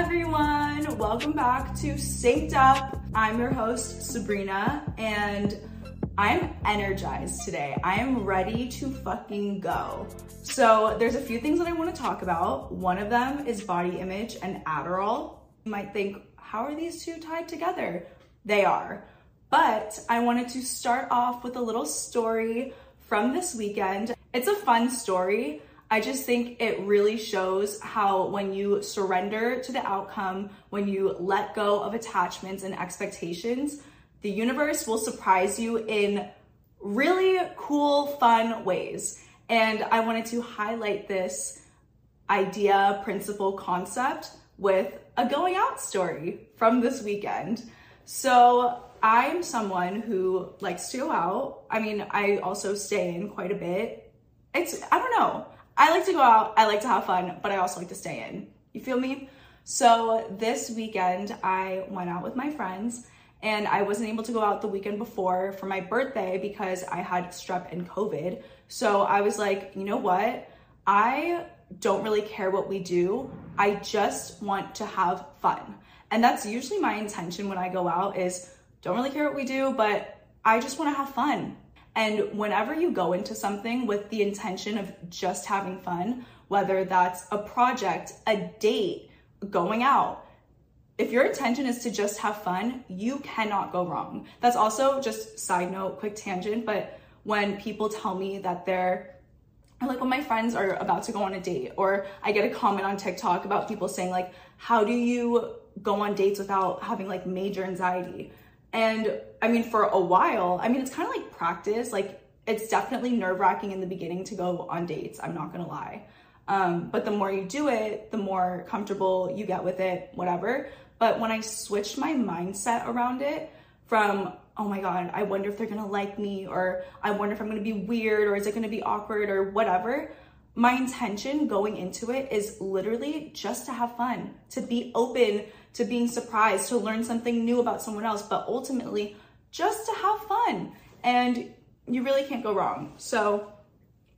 everyone. Welcome back to Synced Up. I'm your host, Sabrina, and I'm energized today. I am ready to fucking go. So, there's a few things that I want to talk about. One of them is body image and Adderall. You might think, how are these two tied together? They are. But I wanted to start off with a little story from this weekend. It's a fun story. I just think it really shows how when you surrender to the outcome, when you let go of attachments and expectations, the universe will surprise you in really cool, fun ways. And I wanted to highlight this idea, principle, concept with a going out story from this weekend. So I'm someone who likes to go out. I mean, I also stay in quite a bit. It's, I don't know. I like to go out, I like to have fun, but I also like to stay in. You feel me? So this weekend, I went out with my friends and I wasn't able to go out the weekend before for my birthday because I had strep and COVID. So I was like, you know what? I don't really care what we do. I just want to have fun. And that's usually my intention when I go out is don't really care what we do, but I just want to have fun. And whenever you go into something with the intention of just having fun, whether that's a project, a date, going out, if your intention is to just have fun, you cannot go wrong. That's also just side note, quick tangent, but when people tell me that they're like when my friends are about to go on a date or I get a comment on TikTok about people saying like how do you go on dates without having like major anxiety? And I mean, for a while, I mean, it's kind of like practice. Like, it's definitely nerve wracking in the beginning to go on dates. I'm not gonna lie. Um, but the more you do it, the more comfortable you get with it, whatever. But when I switched my mindset around it from, oh my God, I wonder if they're gonna like me, or I wonder if I'm gonna be weird, or is it gonna be awkward, or whatever, my intention going into it is literally just to have fun, to be open to being surprised, to learn something new about someone else, but ultimately just to have fun. And you really can't go wrong. So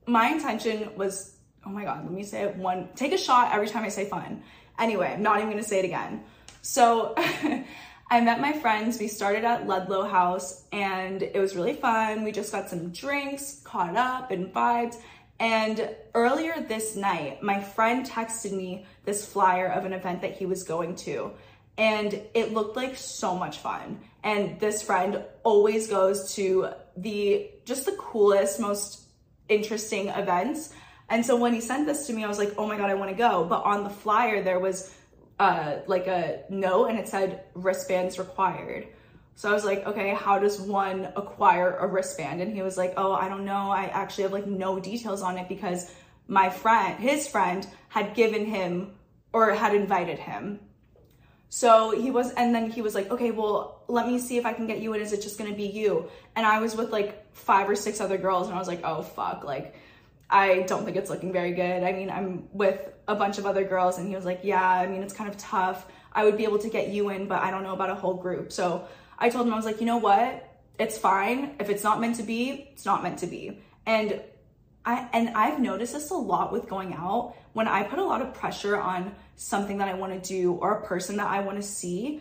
my intention was, oh my God, let me say it one, take a shot every time I say fun. Anyway, I'm not even gonna say it again. So I met my friends. We started at Ludlow House and it was really fun. We just got some drinks, caught up and vibed. And earlier this night, my friend texted me this flyer of an event that he was going to. And it looked like so much fun. And this friend always goes to the just the coolest, most interesting events. And so when he sent this to me, I was like, oh my God, I want to go. But on the flyer, there was uh, like a note and it said wristbands required. So I was like, okay, how does one acquire a wristband? And he was like, oh, I don't know. I actually have like no details on it because my friend, his friend, had given him or had invited him. So he was, and then he was like, okay, well, let me see if I can get you in. Is it just gonna be you? And I was with like five or six other girls, and I was like, oh fuck, like, I don't think it's looking very good. I mean, I'm with a bunch of other girls, and he was like, yeah, I mean, it's kind of tough. I would be able to get you in, but I don't know about a whole group. So I told him, I was like, you know what? It's fine. If it's not meant to be, it's not meant to be. And I and I've noticed this a lot with going out. When I put a lot of pressure on something that I want to do or a person that I want to see,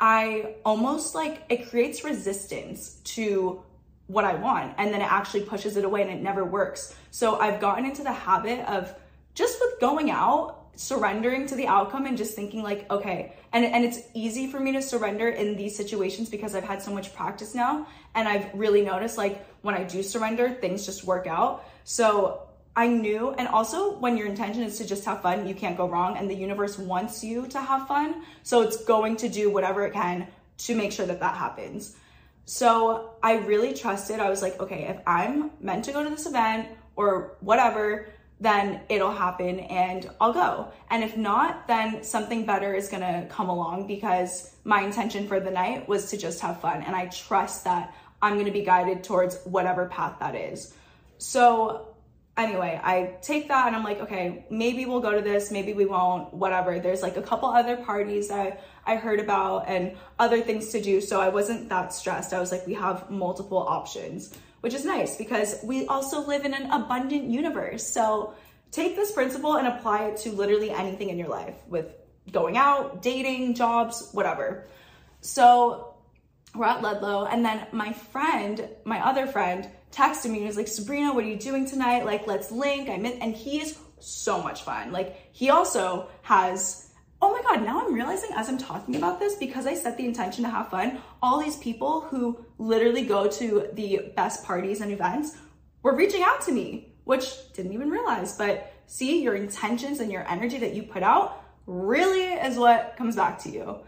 I almost like it creates resistance to what I want and then it actually pushes it away and it never works. So I've gotten into the habit of just with going out surrendering to the outcome and just thinking like okay and and it's easy for me to surrender in these situations because I've had so much practice now and I've really noticed like when I do surrender things just work out. So I knew and also when your intention is to just have fun you can't go wrong and the universe wants you to have fun. So it's going to do whatever it can to make sure that that happens. So I really trusted I was like okay if I'm meant to go to this event or whatever then it'll happen and I'll go. And if not, then something better is gonna come along because my intention for the night was to just have fun. And I trust that I'm gonna be guided towards whatever path that is. So, anyway, I take that and I'm like, okay, maybe we'll go to this, maybe we won't, whatever. There's like a couple other parties that I heard about and other things to do. So I wasn't that stressed. I was like, we have multiple options which is nice because we also live in an abundant universe. So take this principle and apply it to literally anything in your life with going out, dating, jobs, whatever. So we're at Ludlow, and then my friend, my other friend, texted me and was like, Sabrina, what are you doing tonight? Like, let's link. I'm in, and he's so much fun. Like, he also has oh my God, now I'm realizing as I'm talking about this, because I set the intention to have fun, all these people who literally go to the best parties and events were reaching out to me, which didn't even realize. But see, your intentions and your energy that you put out really is what comes back to you.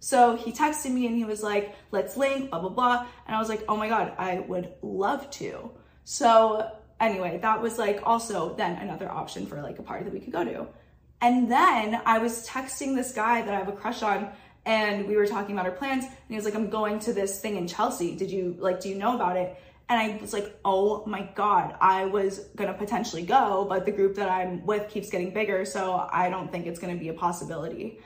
So he texted me and he was like, let's link, blah, blah, blah. And I was like, oh my God, I would love to. So anyway, that was like also then another option for like a party that we could go to. And then I was texting this guy that I have a crush on and we were talking about our plans and he was like, I'm going to this thing in Chelsea. Did you like, do you know about it? And I was like, oh my God, I was gonna potentially go, but the group that I'm with keeps getting bigger. So I don't think it's gonna be a possibility.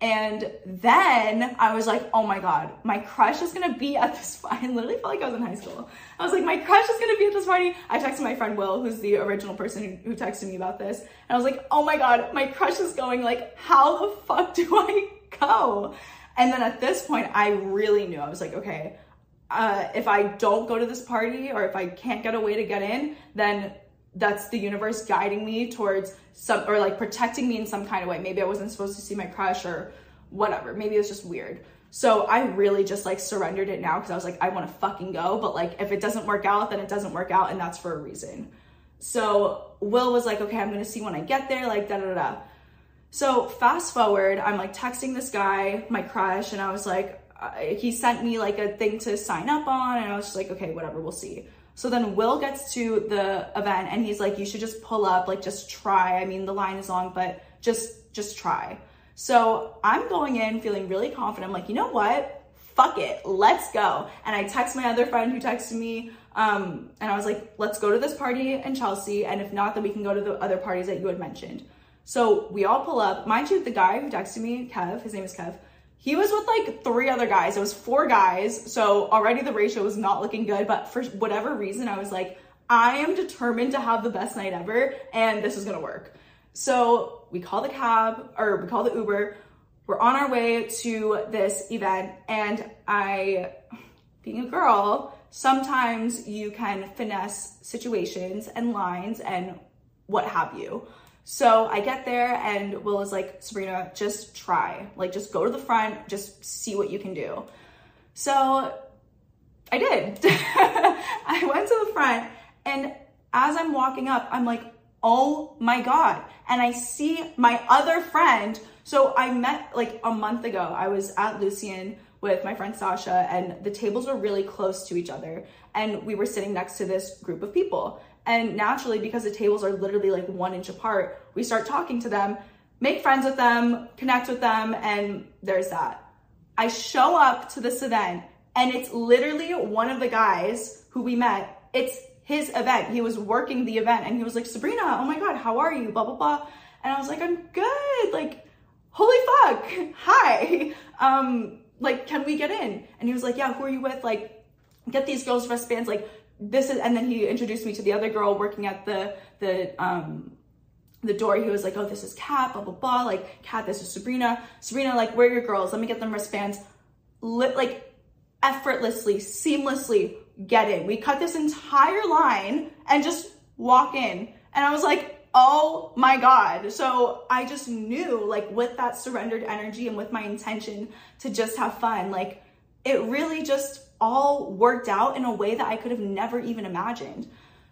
And then I was like, oh my God, my crush is gonna be at this party. I literally felt like I was in high school. I was like, my crush is gonna be at this party. I texted my friend Will, who's the original person who, texted me about this. And I was like, oh my God, my crush is going. Like, how the fuck do I go? And then at this point, I really knew. I was like, okay, uh, if I don't go to this party or if I can't get a way to get in, then that's the universe guiding me towards some or like protecting me in some kind of way. Maybe I wasn't supposed to see my crush or whatever. Maybe it was just weird. So I really just like surrendered it now because I was like, I want to fucking go. But like, if it doesn't work out, then it doesn't work out, and that's for a reason. So Will was like, okay, I'm gonna see when I get there, like da da da. So fast forward, I'm like texting this guy, my crush, and I was like, uh, he sent me like a thing to sign up on, and I was just like, okay, whatever, we'll see. So then Will gets to the event and he's like, you should just pull up, like just try. I mean, the line is long, but just just try. So I'm going in feeling really confident. I'm like, you know what? Fuck it, let's go. And I text my other friend who texted me, um, and I was like, let's go to this party in Chelsea, and if not, then we can go to the other parties that you had mentioned. So we all pull up. Mind you, the guy who texted me, Kev, his name is Kev, he was with like three other guys. It was four guys. So already the ratio was not looking good. But for whatever reason, I was like, I am determined to have the best night ever and this is gonna work. So we call the cab or we call the Uber. We're on our way to this event and I, being a girl, sometimes you can finesse situations and lines and what have you. So I get there and Will is like, Sabrina, just try. Like, just go to the front, just see what you can do. So I did. I went to the front and as I'm walking up, I'm like, oh my God. And I see my other friend. So I met like a month ago, I was at Lucian with my friend Sasha and the tables were really close to each other. And we were sitting next to this group of people. And naturally, because the tables are literally like one inch apart, we start talking to them, make friends with them, connect with them, and there's that. I show up to this event and it's literally one of the guys who we met. It's his event. He was working the event and he was like, Sabrina, oh my God, how are you? Blah, blah, blah. And I was like, I'm good. Like, holy fuck. Hi. Um, like, can we get in? And he was like, yeah, who are you with? Like, get these girls wristbands. Like, this is, and then he introduced me to the other girl working at the, the, um, the door. He was like, oh, this is Kat, blah, blah, blah. Like, Kat, this is Sabrina. Sabrina, like, where are your girls? Let me get them wristbands. Lit, like, effortlessly, seamlessly get in. We cut this entire line and just walk in. And I was like, oh my God. So I just knew, like, with that surrendered energy and with my intention to just have fun, like, it really just all worked out in a way that I could have never even imagined.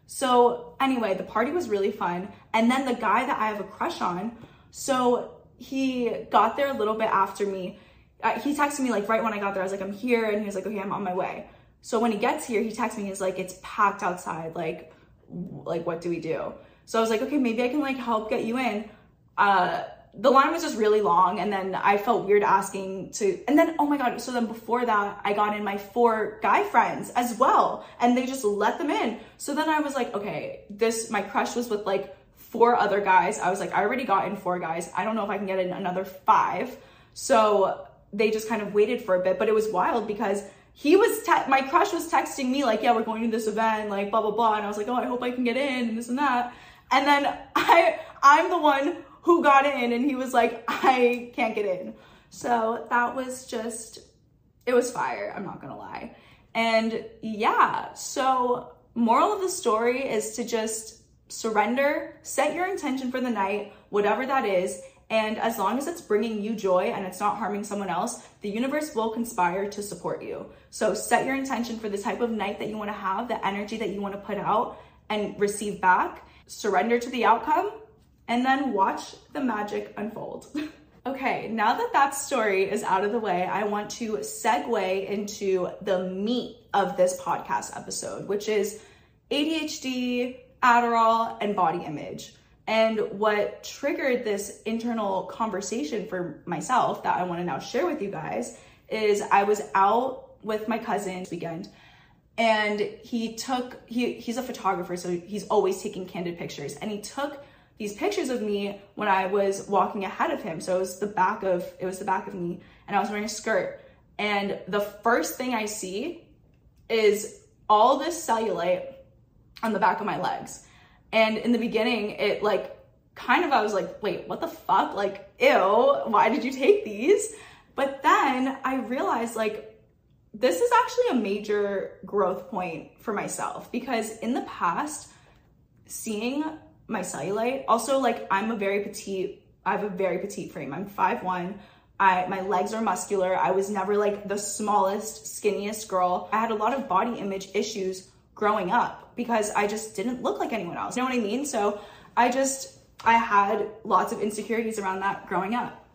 So, anyway, the party was really fun. And then the guy that I have a crush on, so he got there a little bit after me. Uh, he texted me like right when I got there. I was like, I'm here. And he was like, okay, I'm on my way. So when he gets here, he texts me. He's like, it's packed outside. Like, like what do we do? So I was like, okay, maybe I can like help get you in. Uh, the line was just really long and then I felt weird asking to and then oh my god so then before that I got in my four guy friends as well and they just let them in. So then I was like okay this my crush was with like four other guys. I was like I already got in four guys. I don't know if I can get in another five. So they just kind of waited for a bit but it was wild because he was te- my crush was texting me like yeah we're going to this event like blah blah blah. And I was like oh I hope I can get in and this and that. And then I I'm the one who got in? And he was like, I can't get in. So that was just, it was fire. I'm not gonna lie. And yeah, so moral of the story is to just surrender, set your intention for the night, whatever that is. And as long as it's bringing you joy and it's not harming someone else, the universe will conspire to support you. So set your intention for the type of night that you want to have, the energy that you want to put out and receive back. Surrender to the outcome and then watch the magic unfold. okay, now that that story is out of the way, I want to segue into the meat of this podcast episode, which is ADHD, Adderall, and body image. And what triggered this internal conversation for myself that I want to now share with you guys is I was out with my cousin this weekend and he took he he's a photographer so he's always taking candid pictures and he took these pictures of me when I was walking ahead of him. So it was the back of it was the back of me and I was wearing a skirt. And the first thing I see is all this cellulite on the back of my legs. And in the beginning, it like kind of I was like, wait, what the fuck? Like, ew, why did you take these? But then I realized like this is actually a major growth point for myself because in the past, seeing my cellulite, also like I'm a very petite, I have a very petite frame. I'm 5'1. I, my legs are muscular. I was never like the smallest, skinniest girl. I had a lot of body image issues growing up because I just didn't look like anyone else. You know what I mean? So I just, I had lots of insecurities around that growing up.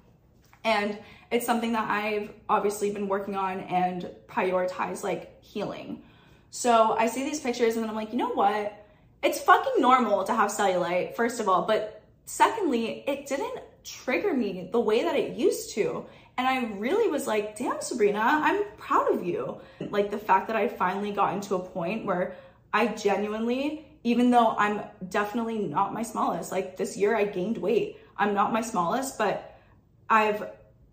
And it's something that I've obviously been working on and prioritize like healing. So I see these pictures and then I'm like, you know what? It's fucking normal to have cellulite, first of all, but secondly, it didn't trigger me the way that it used to. And I really was like, damn, Sabrina, I'm proud of you. Like the fact that I finally gotten to a point where I genuinely, even though I'm definitely not my smallest, like this year I gained weight. I'm not my smallest, but I've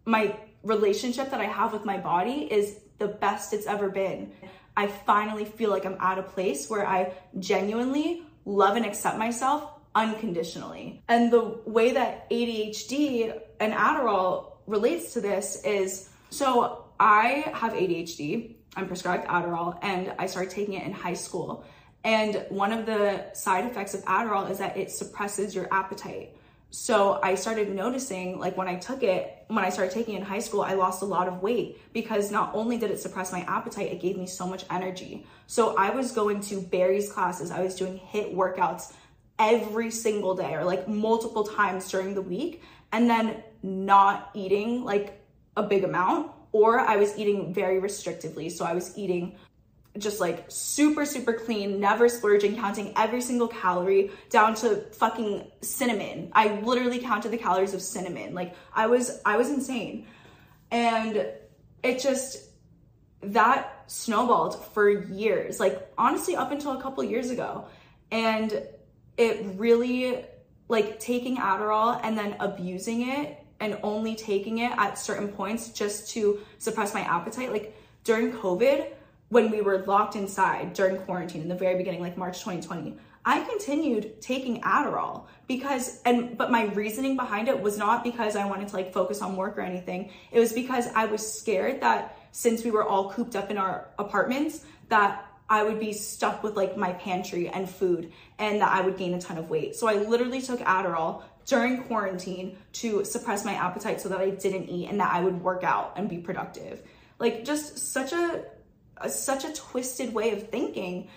my relationship that I have with my body is the best it's ever been. I finally feel like I'm at a place where I genuinely love and accept myself unconditionally. And the way that ADHD and Adderall relates to this is so I have ADHD, I'm prescribed Adderall, and I started taking it in high school. And one of the side effects of Adderall is that it suppresses your appetite. So I started noticing, like when I took it, when I started taking it in high school, I lost a lot of weight because not only did it suppress my appetite, it gave me so much energy. So I was going to Barry's classes, I was doing HIIT workouts every single day or like multiple times during the week, and then not eating like a big amount, or I was eating very restrictively. So I was eating just like super, super clean, never splurging, counting every single calorie down to fucking cinnamon. I literally counted the calories of cinnamon. Like I was, I was insane. And it just, that snowballed for years, like honestly, up until a couple years ago. And it really, like taking Adderall and then abusing it and only taking it at certain points just to suppress my appetite. Like during COVID, when we were locked inside during quarantine in the very beginning, like March 2020, I continued taking Adderall because, and, but my reasoning behind it was not because I wanted to like focus on work or anything. It was because I was scared that since we were all cooped up in our apartments, that I would be stuck with like my pantry and food and that I would gain a ton of weight. So I literally took Adderall during quarantine to suppress my appetite so that I didn't eat and that I would work out and be productive. Like just such a a, such a twisted way of thinking.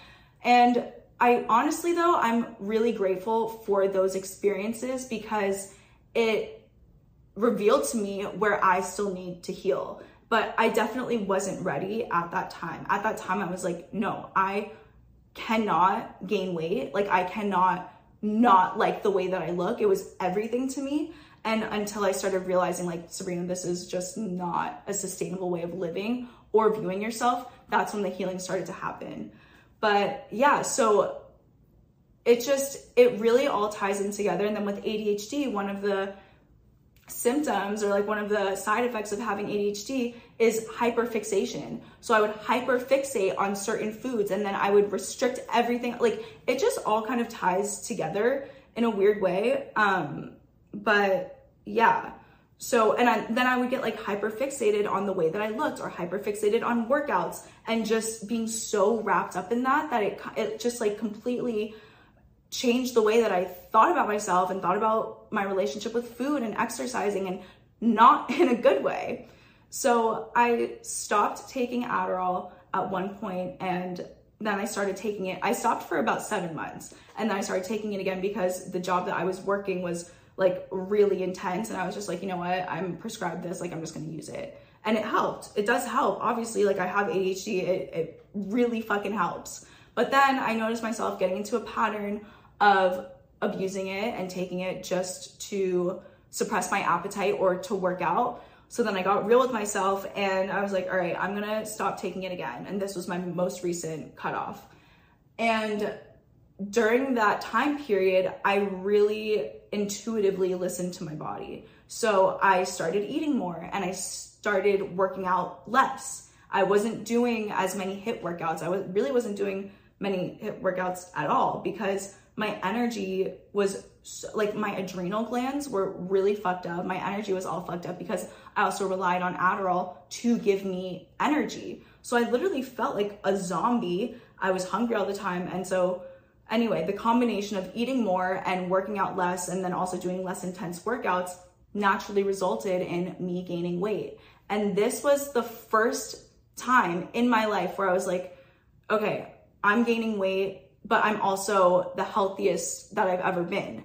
And I honestly, though, I'm really grateful for those experiences because it revealed to me where I still need to heal. But I definitely wasn't ready at that time. At that time, I was like, no, I cannot gain weight. Like, I cannot not like the way that I look. It was everything to me. And until I started realizing, like, Sabrina, this is just not a sustainable way of living or viewing yourself, that's when the healing started to happen. But yeah, so it just, it really all ties in together. And then with ADHD, one of the symptoms or like one of the side effects of having ADHD is hyperfixation. So I would hyperfixate on certain foods and then I would restrict everything. Like it just all kind of ties together in a weird way. Um, but yeah. So, and I, then I would get like hyper fixated on the way that I looked or hyper fixated on workouts and just being so wrapped up in that that it, it just like completely changed the way that I thought about myself and thought about my relationship with food and exercising and not in a good way. So I stopped taking Adderall at one point and then I started taking it. I stopped for about seven months and then I started taking it again because the job that I was working was like really intense and I was just like, you know what, I'm prescribed this, like I'm just gonna use it. And it helped. It does help. Obviously, like I have ADHD, it, it really fucking helps. But then I noticed myself getting into a pattern of abusing it and taking it just to suppress my appetite or to work out. So then I got real with myself and I was like, all right, I'm gonna stop taking it again. And this was my most recent cutoff. And during that time period, I really intuitively listened to my body. So I started eating more and I started working out less. I wasn't doing as many HIIT workouts. I was, really wasn't doing many HIIT workouts at all because my energy was so, like my adrenal glands were really fucked up. My energy was all fucked up because I also relied on Adderall to give me energy. So I literally felt like a zombie. I was hungry all the time. And so, anyway, the combination of eating more and working out less, and then also doing less intense workouts naturally resulted in me gaining weight. And this was the first time in my life where I was like, okay, I'm gaining weight but I'm also the healthiest that I've ever been.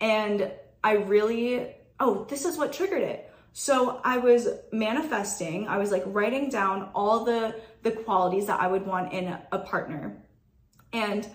And I really, oh, this is what triggered it. So I was manifesting, I was like writing down all the the qualities that I would want in a partner. And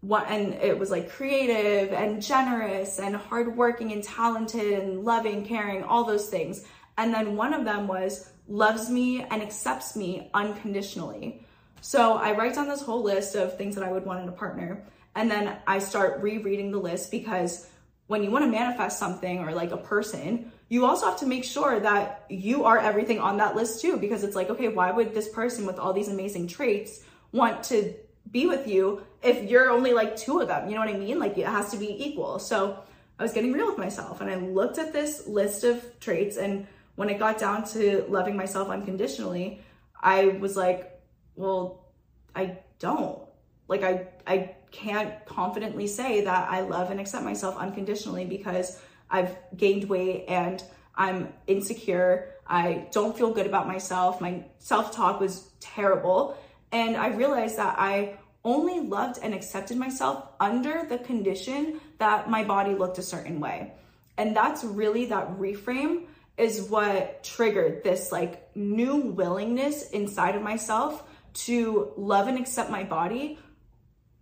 what and it was like creative and generous and hardworking and talented and loving, caring, all those things. And then one of them was loves me and accepts me unconditionally. So I write down this whole list of things that I would want in a partner. And then I start rereading the list because when you want to manifest something or like a person, you also have to make sure that you are everything on that list too. Because it's like, okay, why would this person with all these amazing traits want to be with you if you're only like two of them? You know what I mean? Like it has to be equal. So I was getting real with myself and I looked at this list of traits. And when it got down to loving myself unconditionally, I was like, well, I don't. Like I I can't confidently say that I love and accept myself unconditionally because I've gained weight and I'm insecure. I don't feel good about myself. My self-talk was terrible. And I realized that I only loved and accepted myself under the condition that my body looked a certain way. And that's really that reframe is what triggered this like new willingness inside of myself to love and accept my body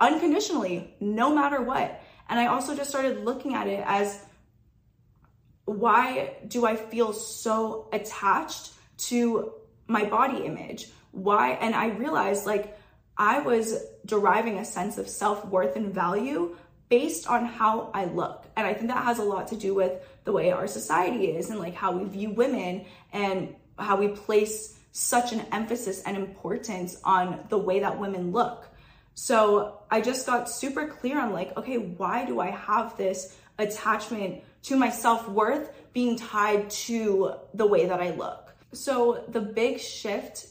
unconditionally, no matter what. And I also just started looking at it as why do I feel so attached to my body image? Why? And I realized like I was deriving a sense of self worth and value based on how I look. And I think that has a lot to do with the way our society is and like how we view women and how we place such an emphasis and importance on the way that women look. So I just got super clear on like, okay, why do I have this attachment to my self worth being tied to the way that I look? So the big shift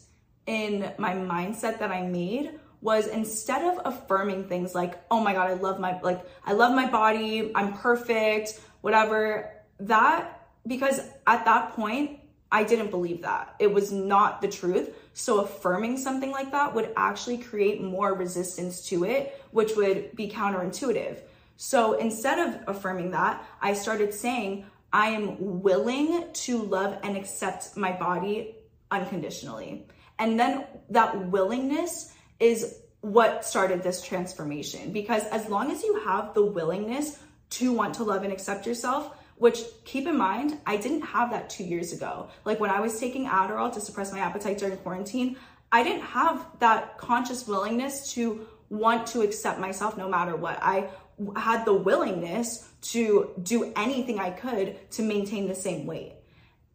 in my mindset that I made was instead of affirming things like, oh my God, I love my, like, I love my body, I'm perfect, whatever, that, because at that point, I didn't believe that. It was not the truth. So affirming something like that would actually create more resistance to it, which would be counterintuitive. So instead of affirming that, I started saying, I am willing to love and accept my body unconditionally. And then that willingness is what started this transformation because as long as you have the willingness to want to love and accept yourself, which keep in mind, I didn't have that two years ago. Like when I was taking Adderall to suppress my appetite during quarantine, I didn't have that conscious willingness to want to accept myself no matter what. I had the willingness to do anything I could to maintain the same weight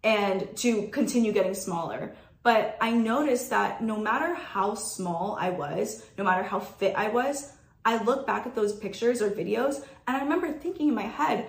and to continue getting smaller. But I noticed that no matter how small I was, no matter how fit I was, I look back at those pictures or videos and I remember thinking in my head,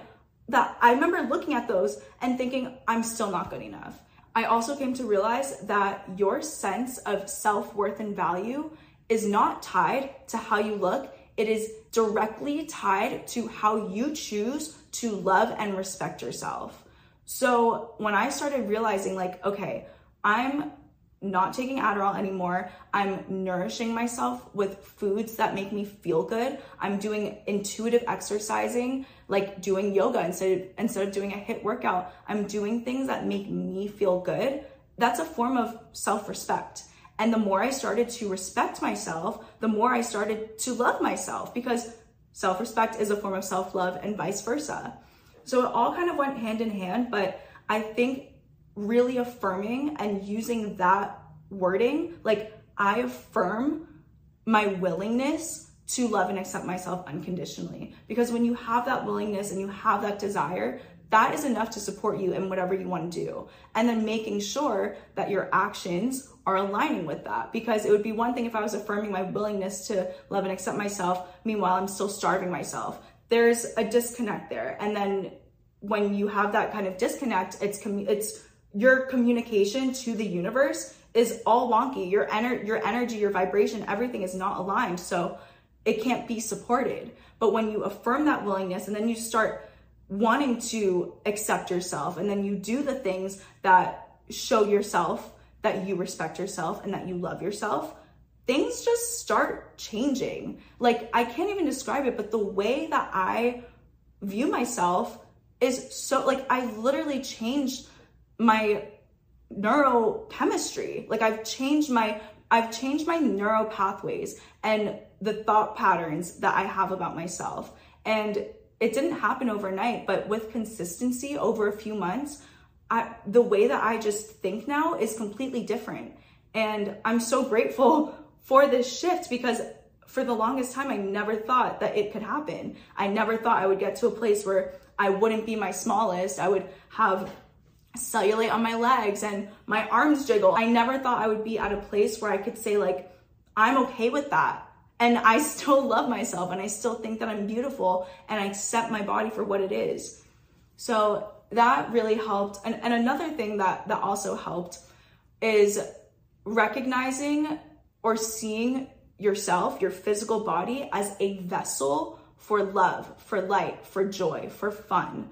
that I remember looking at those and thinking, I'm still not good enough. I also came to realize that your sense of self worth and value is not tied to how you look, it is directly tied to how you choose to love and respect yourself. So when I started realizing, like, okay, I'm not taking Adderall anymore. I'm nourishing myself with foods that make me feel good. I'm doing intuitive exercising, like doing yoga instead of, instead of doing a HIIT workout. I'm doing things that make me feel good. That's a form of self-respect. And the more I started to respect myself, the more I started to love myself because self-respect is a form of self-love and vice versa. So it all kind of went hand in hand, but I think really affirming and using that wording, like I affirm my willingness to love and accept myself unconditionally. Because when you have that willingness and you have that desire, that is enough to support you in whatever you want to do. And then making sure that your actions are aligning with that. Because it would be one thing if I was affirming my willingness to love and accept myself, meanwhile, I'm still starving myself. There's a disconnect there. And then when you have that kind of disconnect, it's, it's your communication to the universe is all wonky. Your ener- your energy, your vibration, everything is not aligned. So it can't be supported. But when you affirm that willingness and then you start wanting to accept yourself and then you do the things that show yourself that you respect yourself and that you love yourself, things just start changing. Like I can't even describe it, but the way that I view myself is so like I literally changed my neurochemistry. Like I've changed my I've changed my neural pathways and the thought patterns that I have about myself. And it didn't happen overnight, but with consistency over a few months, I, the way that I just think now is completely different. And I'm so grateful for this shift because for the longest time, I never thought that it could happen. I never thought I would get to a place where I wouldn't be my smallest. I would have cellulite on my legs and my arms jiggle. I never thought I would be at a place where I could say like, I'm okay with that. And I still love myself and I still think that I'm beautiful and I accept my body for what it is. So that really helped. And, and another thing that, that also helped is recognizing or seeing yourself, your physical body as a vessel for love, for light, for joy, for fun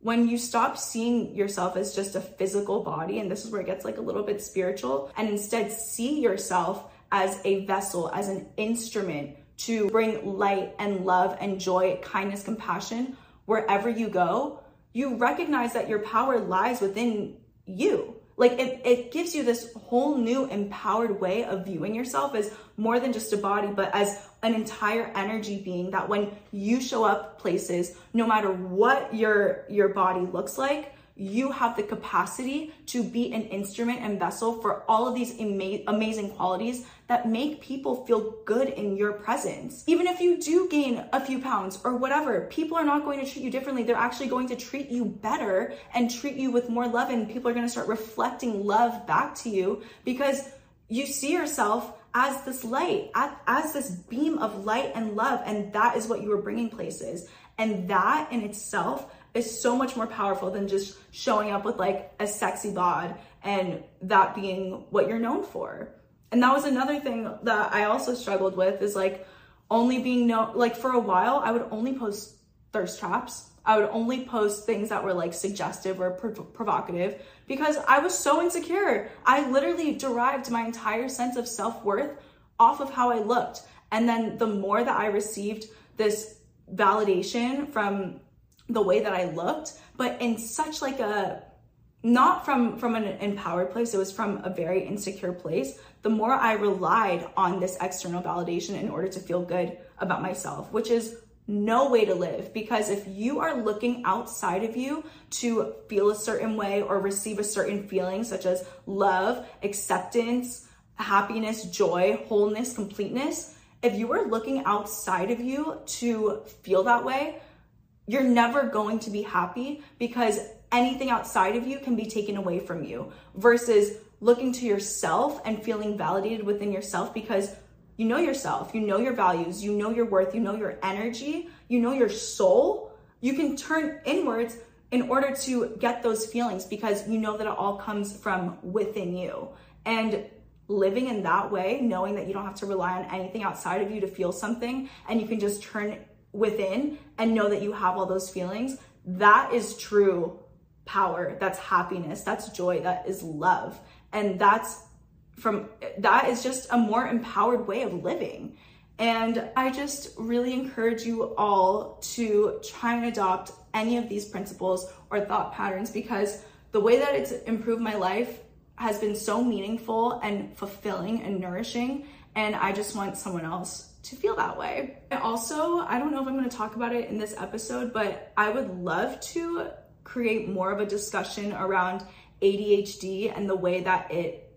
when you stop seeing yourself as just a physical body, and this is where it gets like a little bit spiritual, and instead see yourself as a vessel, as an instrument to bring light and love and joy, kindness, compassion wherever you go, you recognize that your power lies within you. Like it, it gives you this whole new empowered way of viewing yourself as more than just a body, but as an entire energy being that when you show up places, no matter what your, your body looks like, you have the capacity to be an instrument and vessel for all of these ama- amazing qualities that make people feel good in your presence. Even if you do gain a few pounds or whatever, people are not going to treat you differently. They're actually going to treat you better and treat you with more love, and people are going to start reflecting love back to you because you see yourself as this light, as, as this beam of light and love, and that is what you are bringing places. And that in itself is so much more powerful than just showing up with like a sexy bod and that being what you're known for. And that was another thing that I also struggled with is like only being known, like for a while, I would only post thirst traps. I would only post things that were like suggestive or prov- provocative because I was so insecure. I literally derived my entire sense of self worth off of how I looked. And then the more that I received this validation from the way that I looked, but in such like a not from from an empowered place it was from a very insecure place the more i relied on this external validation in order to feel good about myself which is no way to live. Because if you are looking outside of you to feel a certain way or receive a certain feeling such as love acceptance happiness joy wholeness completeness if you are looking outside of you to feel that way you're never going to be happy because anything outside of you can be taken away from you versus looking to yourself and feeling validated within yourself because you know yourself, you know your values, you know your worth, you know your energy, you know your soul. you can turn inwards in order to get those feelings because you know that it all comes from within you. And living in that way, knowing that you don't have to rely on anything outside of you to feel something and you can just turn within and know that you have all those feelings, that is true power. That's happiness. That's joy. That is love. And that's from, that is just a more empowered way of living. And I just really encourage you all to try and adopt any of these principles or thought patterns because the way that it's improved my life has been so meaningful and fulfilling and nourishing. And I just want someone else to feel that way. And also, I don't know if I'm going to talk about it in this episode, but I would love to create more of a discussion around ADHD and the way that it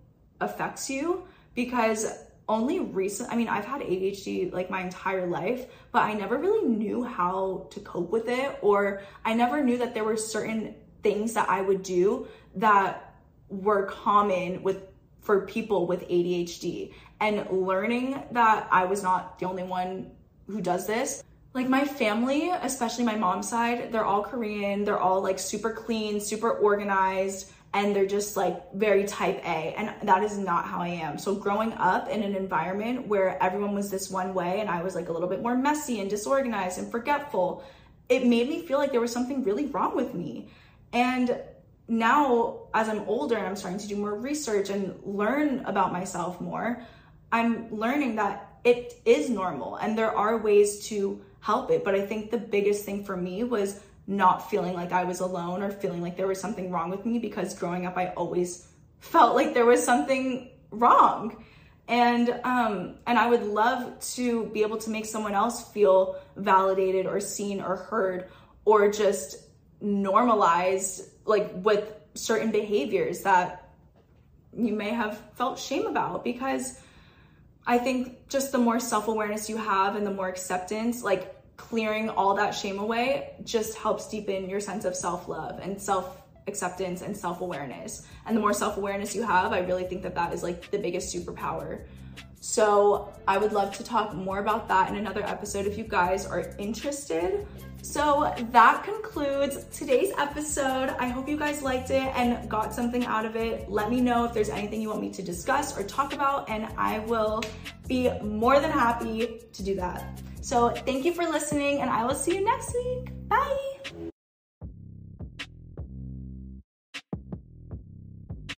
affects you because only recent I mean I've had ADHD like my entire life but I never really knew how to cope with it or I never knew that there were certain things that I would do that were common with for people with ADHD and learning that I was not the only one who does this like my family, especially my mom's side, they're all Korean. They're all like super clean, super organized and they're just like very type A. And that is not how I am. So growing up in an environment where everyone was this one way and I was like a little bit more messy and disorganized and forgetful, it made me feel like there was something really wrong with me. And now, as I'm older and I'm starting to do more research and learn about myself more, I'm learning that it is normal and there are ways to help it. But I think the biggest thing for me was not feeling like I was alone or feeling like there was something wrong with me because growing up I always felt like there was something wrong. And um and I would love to be able to make someone else feel validated or seen or heard or just normalized like with certain behaviors that you may have felt shame about because I think just the more self-awareness you have and the more acceptance like clearing all that shame away just helps deepen your sense of self-love and self acceptance and self-awareness. And the more self-awareness you have i really think that that is like the biggest superpower. So i would love to talk more about that in another episode if you guys are interested. So that concludes today's episode. I hope you guys liked it and got something out of it. Let me know if there's anything you want me to discuss or talk about and i will be more than happy to do that so thank you for listening and I will see you next week. Bye.